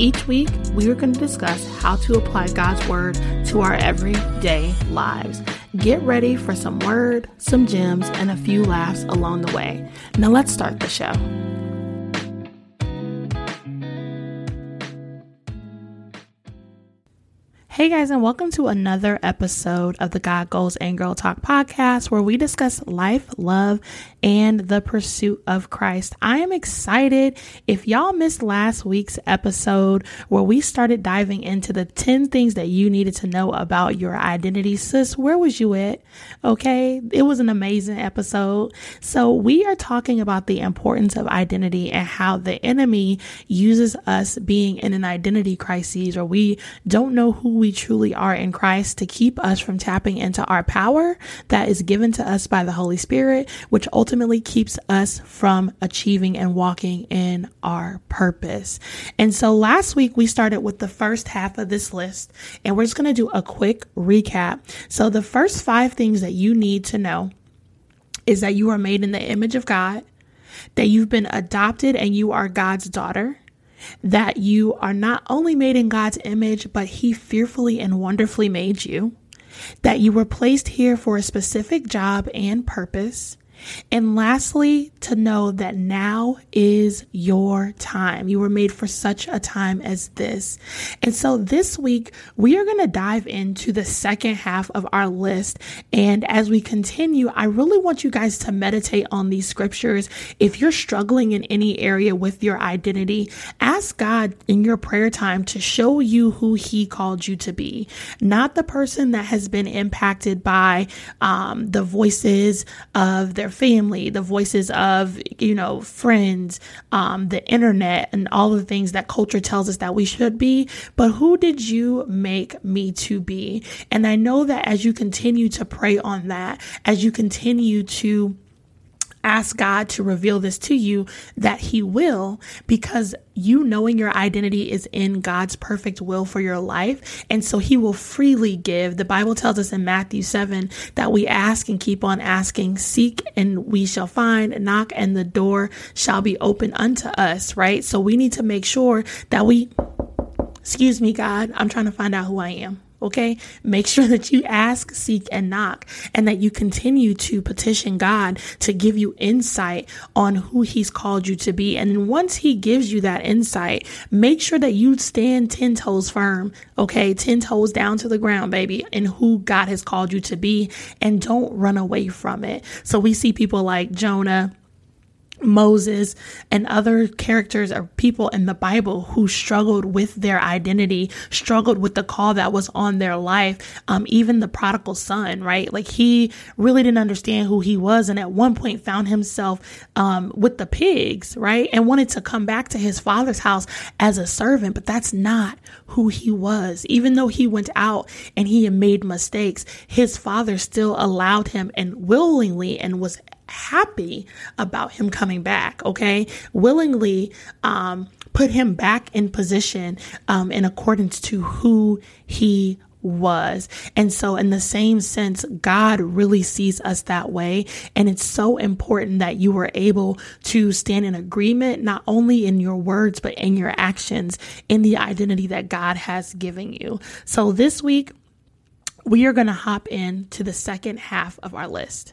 Each week, we are going to discuss how to apply God's Word to our everyday lives. Get ready for some word, some gems, and a few laughs along the way. Now, let's start the show. Hey guys, and welcome to another episode of the God Goals and Girl Talk podcast where we discuss life, love, and the pursuit of Christ. I am excited. If y'all missed last week's episode where we started diving into the 10 things that you needed to know about your identity, sis, where was you at? Okay, it was an amazing episode. So, we are talking about the importance of identity and how the enemy uses us being in an identity crisis or we don't know who we truly are in Christ to keep us from tapping into our power that is given to us by the Holy Spirit, which ultimately keeps us from achieving and walking in our purpose. And so last week we started with the first half of this list, and we're just going to do a quick recap. So the first five things that you need to know is that you are made in the image of God, that you've been adopted and you are God's daughter that you are not only made in God's image, but He fearfully and wonderfully made you, that you were placed here for a specific job and purpose, and lastly, to know that now is your time. You were made for such a time as this. And so this week, we are going to dive into the second half of our list. And as we continue, I really want you guys to meditate on these scriptures. If you're struggling in any area with your identity, ask God in your prayer time to show you who He called you to be, not the person that has been impacted by um, the voices of their their family, the voices of, you know, friends, um, the internet, and all the things that culture tells us that we should be. But who did you make me to be? And I know that as you continue to pray on that, as you continue to ask God to reveal this to you, that He will, because you knowing your identity is in God's perfect will for your life. And so He will freely give. The Bible tells us in Matthew 7 that we ask and keep on asking, seek and we shall find, knock and the door shall be open unto us, right? So we need to make sure that we, excuse me, God, I'm trying to find out who I am. Okay. Make sure that you ask, seek, and knock, and that you continue to petition God to give you insight on who He's called you to be. And once He gives you that insight, make sure that you stand 10 toes firm. Okay. 10 toes down to the ground, baby, in who God has called you to be, and don't run away from it. So we see people like Jonah Moses and other characters or people in the Bible who struggled with their identity, struggled with the call that was on their life. Um, even the prodigal son, right? Like he really didn't understand who he was. And at one point found himself, um, with the pigs, right? And wanted to come back to his father's house as a servant, but that's not who he was. Even though he went out and he made mistakes, his father still allowed him and willingly and was happy about him coming back, okay? Willingly um, put him back in position um, in accordance to who he was. And so, in the same sense, God really sees us that way. And it's so important that you were able to stand in agreement, not only in your words, but in your actions, in the identity that God has given you. So, this week, we are going to hop into the second half of our list.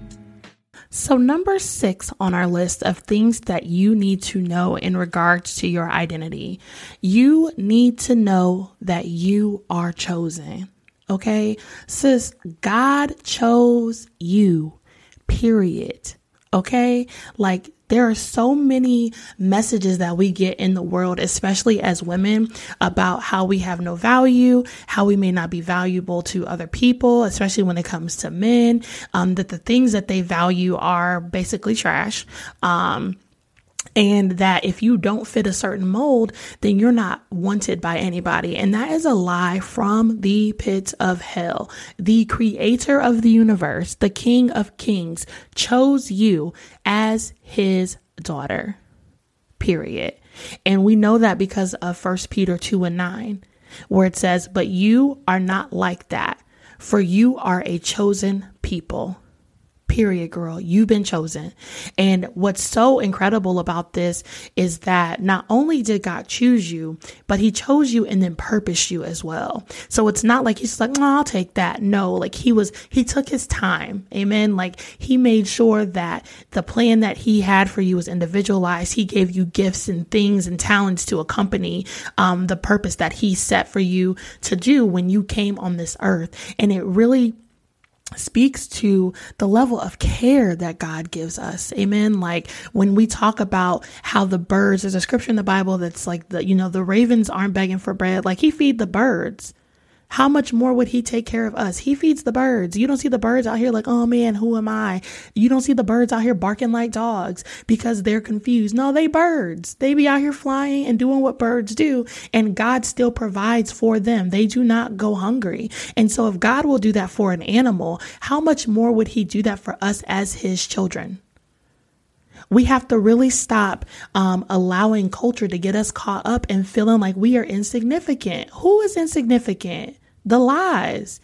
So, number six on our list of things that you need to know in regards to your identity, you need to know that you are chosen. Okay. Sis, God chose you, period. Okay. Like there are so many messages that we get in the world, especially as women, about how we have no value, how we may not be valuable to other people, especially when it comes to men, um, that the things that they value are basically trash. Um, and that if you don't fit a certain mold, then you're not wanted by anybody. And that is a lie from the pits of hell. The creator of the universe, the king of kings, chose you as his daughter. Period. And we know that because of First Peter 2 and 9, where it says, But you are not like that, for you are a chosen people Period, girl. You've been chosen. And what's so incredible about this is that not only did God choose you, but he chose you and then purposed you as well. So it's not like he's like, I'll take that. No, like he was, he took his time. Amen. Like he made sure that the plan that he had for you was individualized. He gave you gifts and things and talents to accompany um, the purpose that he set for you to do when you came on this earth. And it really speaks to the level of care that God gives us. Amen. Like when we talk about how the birds, there's a scripture in the Bible that's like the, you know, the ravens aren't begging for bread. Like he feed the birds how much more would he take care of us? He feeds the birds. You don't see the birds out here like, oh man, who am I? You don't see the birds out here barking like dogs because they're confused. No, they birds. They be out here flying and doing what birds do. And God still provides for them. They do not go hungry. And so if God will do that for an animal, how much more would he do that for us as his children? We have to really stop um, allowing culture to get us caught up and feeling like we are insignificant. Who is insignificant? The lies.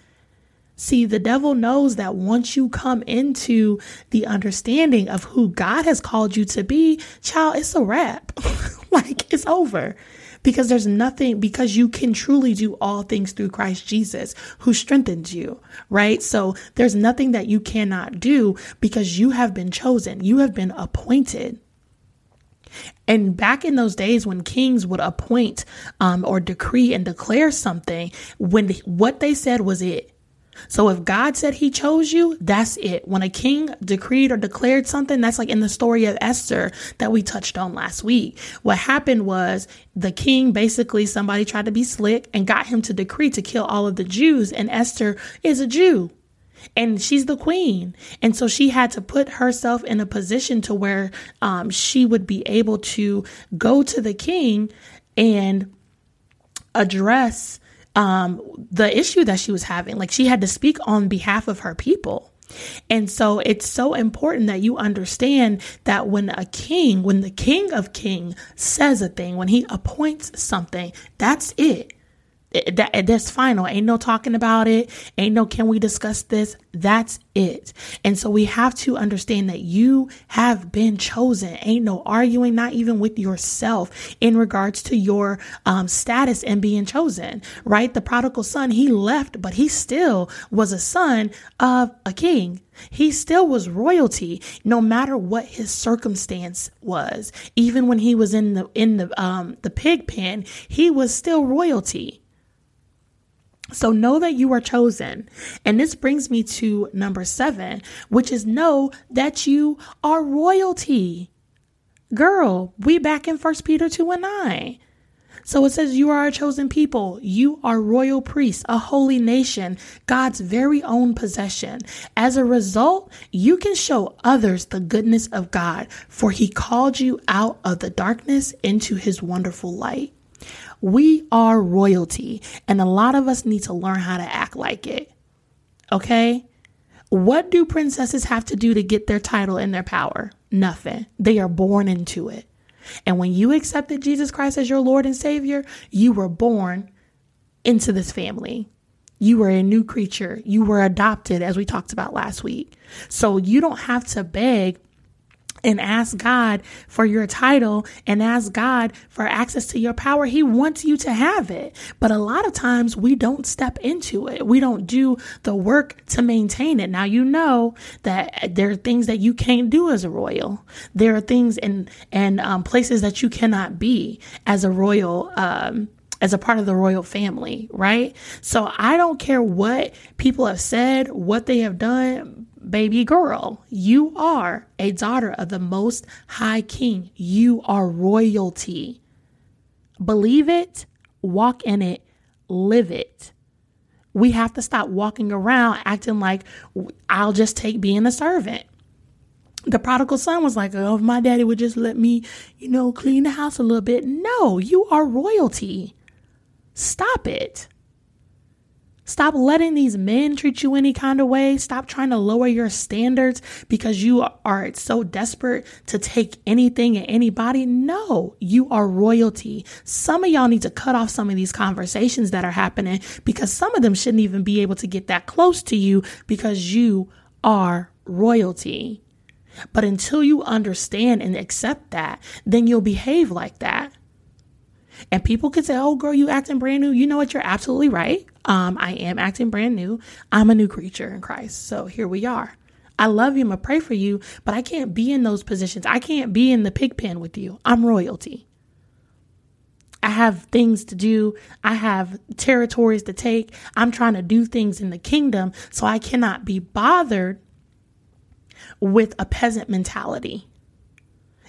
See, the devil knows that once you come into the understanding of who God has called you to be, child, it's a wrap. like it's over. Because there's nothing, because you can truly do all things through Christ Jesus who strengthens you, right? So there's nothing that you cannot do because you have been chosen, you have been appointed. And back in those days when kings would appoint um, or decree and declare something, when what they said was it. So if God said he chose you, that's it. When a king decreed or declared something, that's like in the story of Esther that we touched on last week. What happened was the king basically somebody tried to be slick and got him to decree to kill all of the Jews and Esther is a Jew and she's the queen. And so she had to put herself in a position to where um, she would be able to go to the king and address um, the issue that she was having. Like she had to speak on behalf of her people. And so it's so important that you understand that when a king, when the king of king says a thing, when he appoints something, that's it that that's final. Ain't no talking about it. Ain't no can we discuss this? That's it. And so we have to understand that you have been chosen. Ain't no arguing, not even with yourself in regards to your um, status and being chosen, right? The prodigal son, he left, but he still was a son of a king. He still was royalty, no matter what his circumstance was. Even when he was in the in the um the pig pen, he was still royalty. So know that you are chosen. And this brings me to number seven, which is know that you are royalty. Girl, we back in First Peter 2 and 9. So it says, You are a chosen people. You are royal priests, a holy nation, God's very own possession. As a result, you can show others the goodness of God, for he called you out of the darkness into his wonderful light. We are royalty, and a lot of us need to learn how to act like it. Okay? What do princesses have to do to get their title and their power? Nothing. They are born into it. And when you accepted Jesus Christ as your Lord and Savior, you were born into this family. You were a new creature. You were adopted, as we talked about last week. So you don't have to beg and ask God for your title and ask God for access to your power. He wants you to have it. But a lot of times we don't step into it. We don't do the work to maintain it. Now, you know that there are things that you can't do as a royal. There are things and, and um, places that you cannot be as a royal, um, as a part of the royal family, right? So I don't care what people have said, what they have done baby girl, you are a daughter of the most high king. You are royalty. Believe it, walk in it, live it. We have to stop walking around acting like I'll just take being a servant. The prodigal son was like, Oh, if my daddy would just let me, you know, clean the house a little bit. No, you are royalty. Stop it. Stop letting these men treat you any kind of way. Stop trying to lower your standards because you are so desperate to take anything and anybody. No, you are royalty. Some of y'all need to cut off some of these conversations that are happening because some of them shouldn't even be able to get that close to you because you are royalty. But until you understand and accept that, then you'll behave like that. And people could say, oh, girl, you acting brand new. You know what? You're absolutely right. Um, I am acting brand new. I'm a new creature in Christ. So here we are. I love you. I'm going to pray for you, but I can't be in those positions. I can't be in the pig pen with you. I'm royalty. I have things to do. I have territories to take. I'm trying to do things in the kingdom. So I cannot be bothered with a peasant mentality.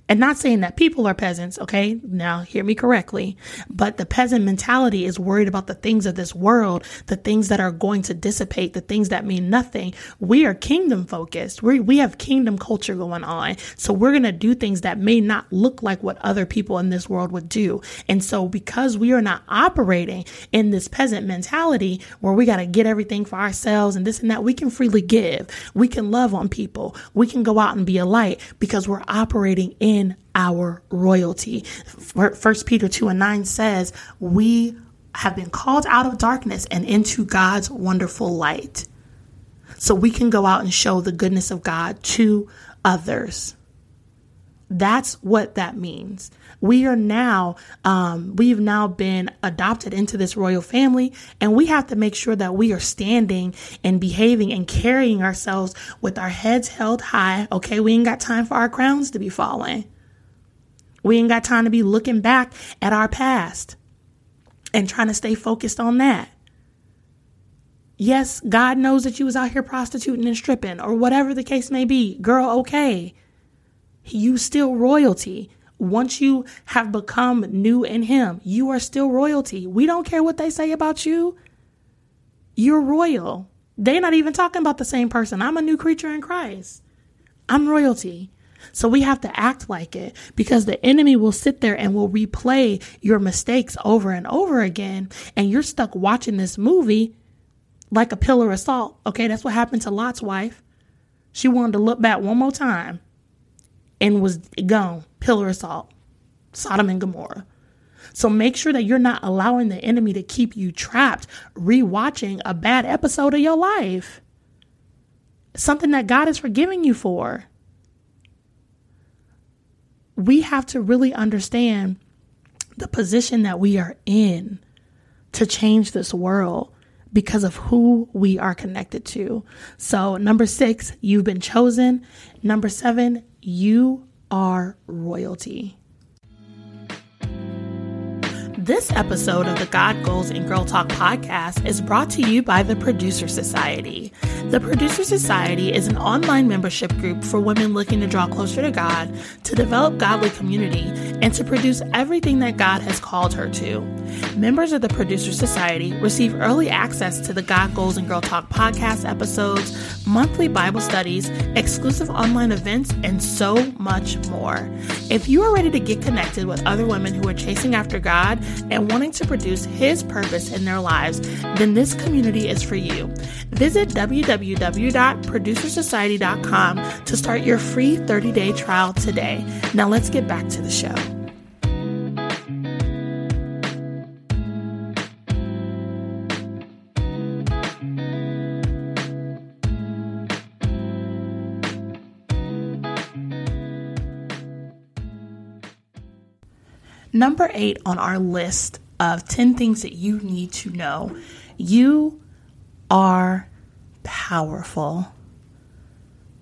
And not saying that people are peasants, okay? Now hear me correctly. But the peasant mentality is worried about the things of this world, the things that are going to dissipate, the things that mean nothing. We are kingdom focused. We we have kingdom culture going on. So we're going to do things that may not look like what other people in this world would do. And so because we are not operating in this peasant mentality where we got to get everything for ourselves and this and that, we can freely give. We can love on people. We can go out and be a light because we're operating in in our royalty. First Peter 2 and 9 says, We have been called out of darkness and into God's wonderful light. So we can go out and show the goodness of God to others. That's what that means. We are now, um, we've now been adopted into this royal family, and we have to make sure that we are standing and behaving and carrying ourselves with our heads held high. Okay, we ain't got time for our crowns to be falling. We ain't got time to be looking back at our past and trying to stay focused on that. Yes, God knows that you was out here prostituting and stripping or whatever the case may be. Girl, okay you still royalty. Once you have become new in Him, you are still royalty. We don't care what they say about you. You're royal. They're not even talking about the same person. I'm a new creature in Christ. I'm royalty. So we have to act like it because the enemy will sit there and will replay your mistakes over and over again. And you're stuck watching this movie like a pillar of salt. Okay, that's what happened to Lot's wife. She wanted to look back one more time and was gone, pillar of salt, Sodom and Gomorrah. So make sure that you're not allowing the enemy to keep you trapped, rewatching a bad episode of your life. Something that God is forgiving you for. We have to really understand the position that we are in to change this world because of who we are connected to. So, number six, you've been chosen. Number seven, you are royalty. This episode of the God Goals and Girl Talk podcast is brought to you by the Producer Society. The Producer Society is an online membership group for women looking to draw closer to God, to develop godly community, and to produce everything that God has called her to. Members of the Producer Society receive early access to the God Goals and Girl Talk podcast episodes, monthly Bible studies, exclusive online events, and so much more. If you are ready to get connected with other women who are chasing after God, and wanting to produce His purpose in their lives, then this community is for you. Visit www.producersociety.com to start your free 30 day trial today. Now let's get back to the show. Number eight on our list of 10 things that you need to know you are powerful.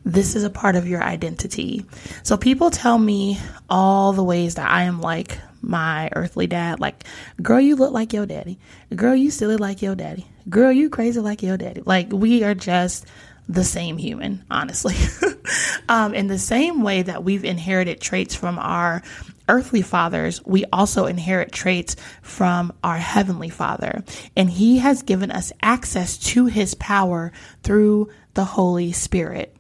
This is a part of your identity. So people tell me all the ways that I am like my earthly dad. Like, girl, you look like your daddy. Girl, you silly like your daddy. Girl, you crazy like your daddy. Like, we are just the same human, honestly. um, in the same way that we've inherited traits from our earthly fathers, we also inherit traits from our heavenly father. And he has given us access to his power through the Holy Spirit.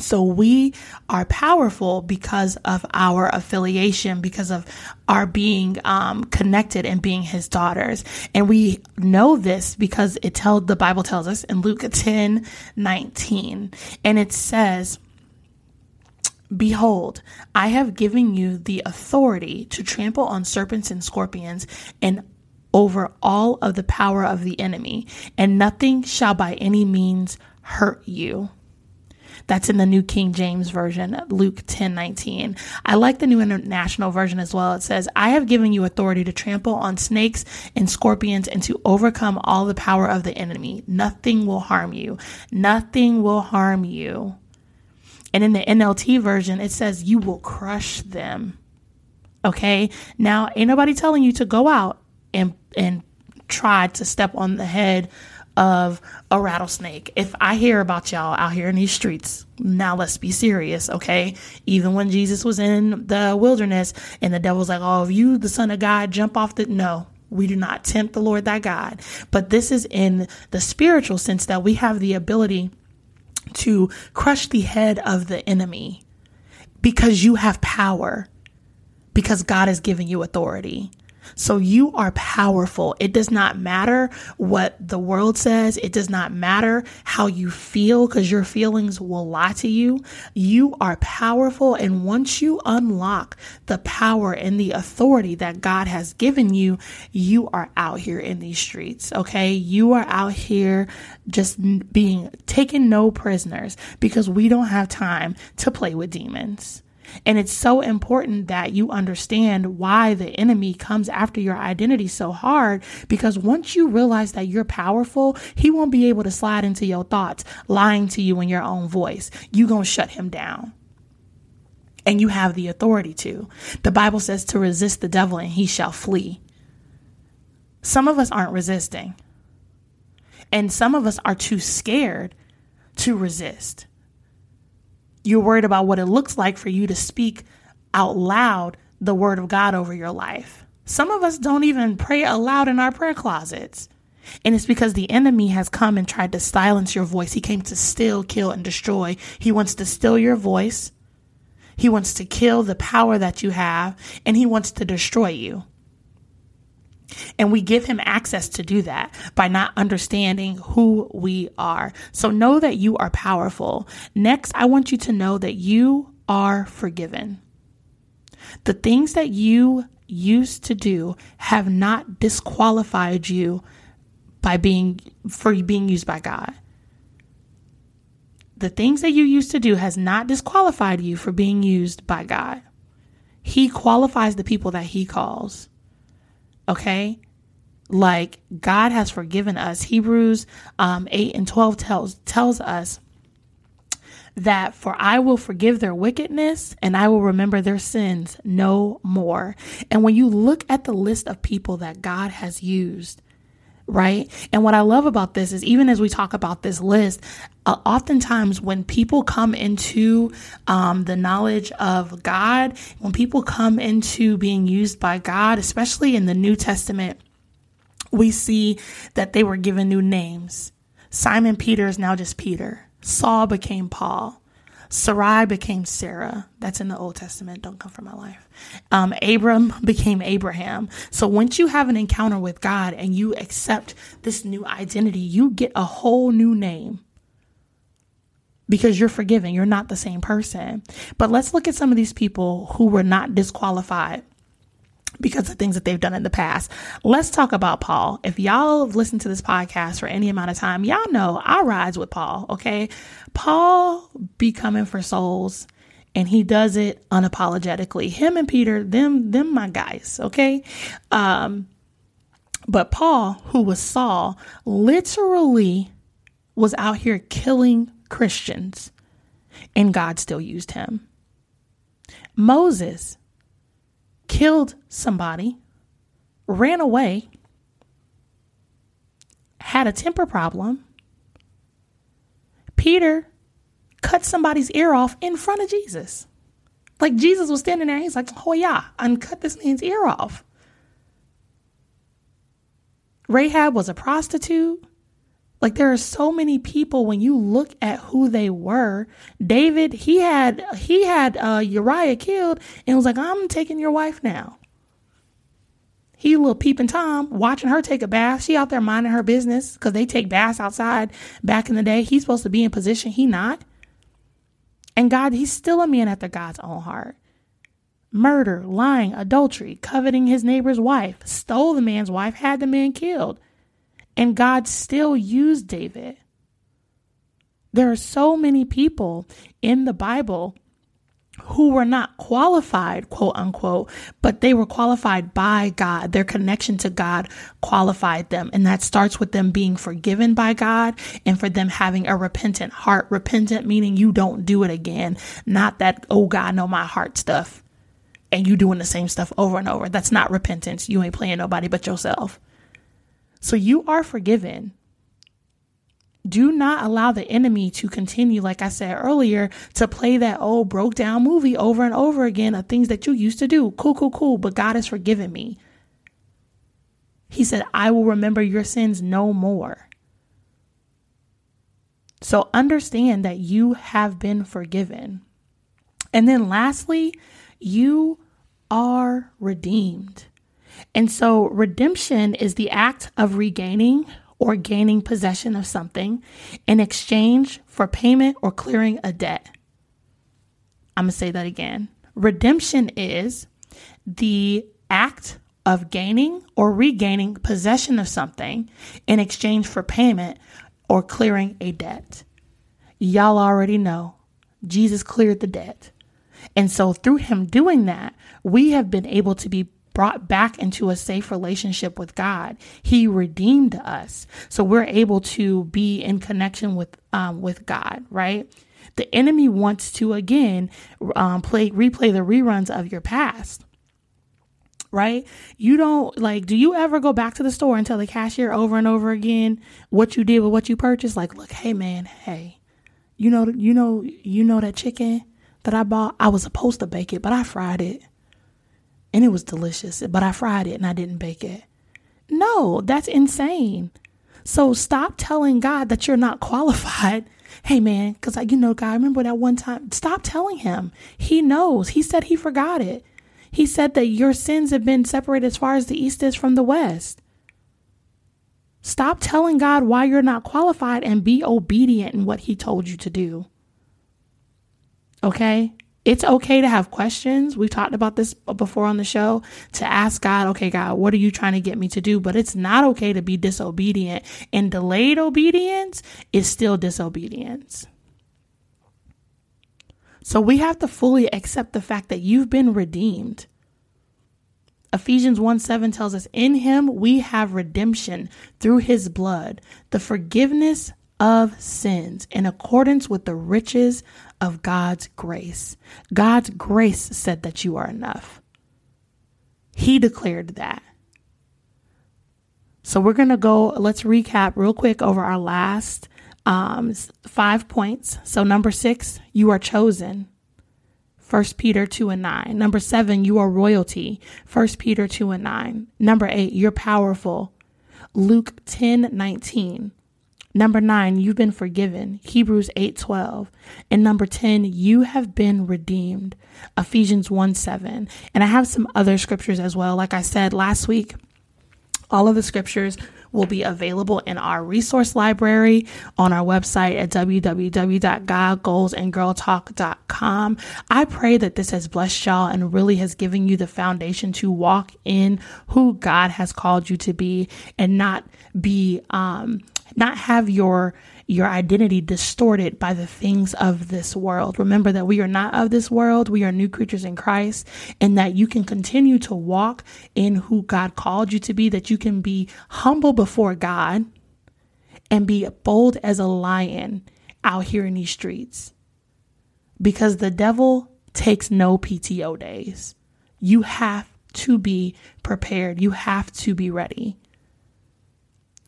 So we are powerful because of our affiliation, because of our being um, connected and being his daughters. And we know this because it tells the Bible tells us in Luke 10 19. And it says, Behold, I have given you the authority to trample on serpents and scorpions and over all of the power of the enemy, and nothing shall by any means hurt you. That's in the New King James Version, Luke 10 19. I like the New International Version as well. It says, I have given you authority to trample on snakes and scorpions and to overcome all the power of the enemy. Nothing will harm you. Nothing will harm you. And in the NLT version, it says, You will crush them. Okay. Now, ain't nobody telling you to go out and, and try to step on the head of a rattlesnake. If I hear about y'all out here in these streets, now let's be serious, okay? Even when Jesus was in the wilderness and the devil's like, Oh, if you, the son of God, jump off the. No, we do not tempt the Lord thy God. But this is in the spiritual sense that we have the ability to crush the head of the enemy because you have power, because God has given you authority. So you are powerful. It does not matter what the world says. It does not matter how you feel because your feelings will lie to you. You are powerful. And once you unlock the power and the authority that God has given you, you are out here in these streets. Okay. You are out here just being taken no prisoners because we don't have time to play with demons. And it's so important that you understand why the enemy comes after your identity so hard because once you realize that you're powerful, he won't be able to slide into your thoughts, lying to you in your own voice. You're going to shut him down. And you have the authority to. The Bible says to resist the devil and he shall flee. Some of us aren't resisting. And some of us are too scared to resist. You're worried about what it looks like for you to speak out loud the word of God over your life. Some of us don't even pray aloud in our prayer closets. And it's because the enemy has come and tried to silence your voice. He came to steal, kill, and destroy. He wants to steal your voice. He wants to kill the power that you have, and he wants to destroy you. And we give him access to do that by not understanding who we are. So know that you are powerful. Next, I want you to know that you are forgiven. The things that you used to do have not disqualified you by being for being used by God. The things that you used to do has not disqualified you for being used by God. He qualifies the people that he calls. Okay? Like God has forgiven us. Hebrews um, 8 and 12 tells tells us that for I will forgive their wickedness and I will remember their sins no more. And when you look at the list of people that God has used, right? And what I love about this is even as we talk about this list, uh, oftentimes when people come into um, the knowledge of God, when people come into being used by God, especially in the New Testament, we see that they were given new names. Simon Peter is now just Peter. Saul became Paul. Sarai became Sarah. That's in the Old Testament. Don't come from my life. Um, Abram became Abraham. So once you have an encounter with God and you accept this new identity, you get a whole new name because you're forgiven. You're not the same person. But let's look at some of these people who were not disqualified because of things that they've done in the past. Let's talk about Paul. If y'all have listened to this podcast for any amount of time, y'all know I rides with Paul, okay? Paul be coming for souls and he does it unapologetically. Him and Peter, them them my guys, okay? Um but Paul, who was Saul, literally was out here killing Christians and God still used him. Moses killed somebody, ran away, had a temper problem. Peter cut somebody's ear off in front of Jesus. Like Jesus was standing there, he's like, oh yeah, and cut this man's ear off. Rahab was a prostitute. Like there are so many people when you look at who they were. David, he had he had uh, Uriah killed and was like, "I'm taking your wife now." He little peeping Tom, watching her take a bath. She out there minding her business because they take baths outside back in the day. He's supposed to be in position. He not. And God, he's still a man after God's own heart. Murder, lying, adultery, coveting his neighbor's wife, stole the man's wife, had the man killed. And God still used David. There are so many people in the Bible who were not qualified, quote unquote, but they were qualified by God. Their connection to God qualified them. And that starts with them being forgiven by God and for them having a repentant heart. Repentant meaning you don't do it again, not that, oh God, know my heart stuff and you doing the same stuff over and over. That's not repentance. You ain't playing nobody but yourself. So you are forgiven. Do not allow the enemy to continue, like I said earlier, to play that old broke down movie over and over again of things that you used to do. Cool, cool, cool, but God has forgiven me. He said, I will remember your sins no more. So understand that you have been forgiven. And then lastly, you are redeemed. And so redemption is the act of regaining or gaining possession of something in exchange for payment or clearing a debt. I'm going to say that again. Redemption is the act of gaining or regaining possession of something in exchange for payment or clearing a debt. Y'all already know Jesus cleared the debt. And so through him doing that, we have been able to be brought back into a safe relationship with God. He redeemed us. So we're able to be in connection with um, with God, right? The enemy wants to again um, play replay the reruns of your past. Right? You don't like, do you ever go back to the store and tell the cashier over and over again what you did with what you purchased? Like, look, hey man, hey, you know, you know, you know that chicken that I bought? I was supposed to bake it, but I fried it and it was delicious, but I fried it and I didn't bake it. No, that's insane. So stop telling God that you're not qualified. Hey man, because you know, God, remember that one time? Stop telling him. He knows. He said he forgot it. He said that your sins have been separated as far as the east is from the west. Stop telling God why you're not qualified and be obedient in what He told you to do. Okay? It's okay to have questions. We've talked about this before on the show to ask God, okay, God, what are you trying to get me to do? But it's not okay to be disobedient. And delayed obedience is still disobedience. So we have to fully accept the fact that you've been redeemed. Ephesians 1 7 tells us, In him we have redemption through his blood, the forgiveness of sins in accordance with the riches of God's grace. God's grace said that you are enough. He declared that. So we're going to go, let's recap real quick over our last um, five points. So, number six, you are chosen. 1 Peter 2 and 9. Number 7, you are royalty. 1 Peter 2 and 9. Number 8, you're powerful. Luke 10 19. Number 9, you've been forgiven. Hebrews 8 12. And number 10, you have been redeemed. Ephesians 1 7. And I have some other scriptures as well. Like I said last week, all of the scriptures will be available in our resource library on our website at www.godgoalsandgirltalk.com. I pray that this has blessed y'all and really has given you the foundation to walk in who God has called you to be and not be, um, not have your your identity distorted by the things of this world. Remember that we are not of this world. We are new creatures in Christ and that you can continue to walk in who God called you to be, that you can be humble before God and be bold as a lion out here in these streets. Because the devil takes no PTO days. You have to be prepared. You have to be ready.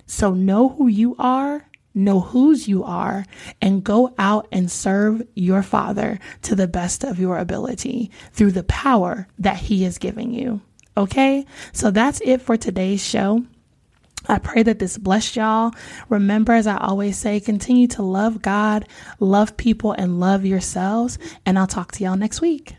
So know who you are know whose you are, and go out and serve your Father to the best of your ability through the power that He is giving you. Okay, so that's it for today's show. I pray that this blessed y'all. Remember, as I always say, continue to love God, love people, and love yourselves. And I'll talk to y'all next week.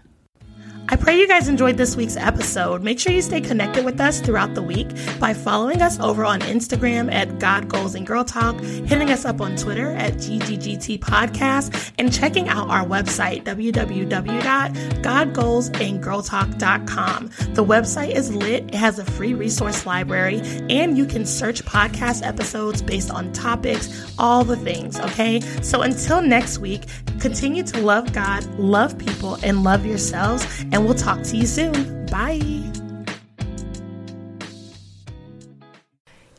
I pray you guys enjoyed this week's episode. Make sure you stay connected with us throughout the week by following us over on Instagram at God Goals and Girl Talk, hitting us up on Twitter at GGGT Podcast, and checking out our website, www.godgoalsandgirltalk.com. The website is lit, it has a free resource library, and you can search podcast episodes based on topics, all the things, okay? So until next week, continue to love God, love people, and love yourselves. And we'll talk to you soon. Bye.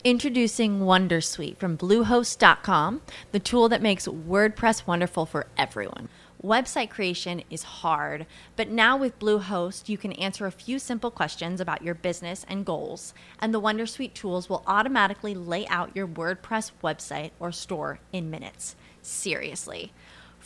Introducing Wondersuite from Bluehost.com, the tool that makes WordPress wonderful for everyone. Website creation is hard, but now with Bluehost, you can answer a few simple questions about your business and goals, and the Wondersuite tools will automatically lay out your WordPress website or store in minutes. Seriously.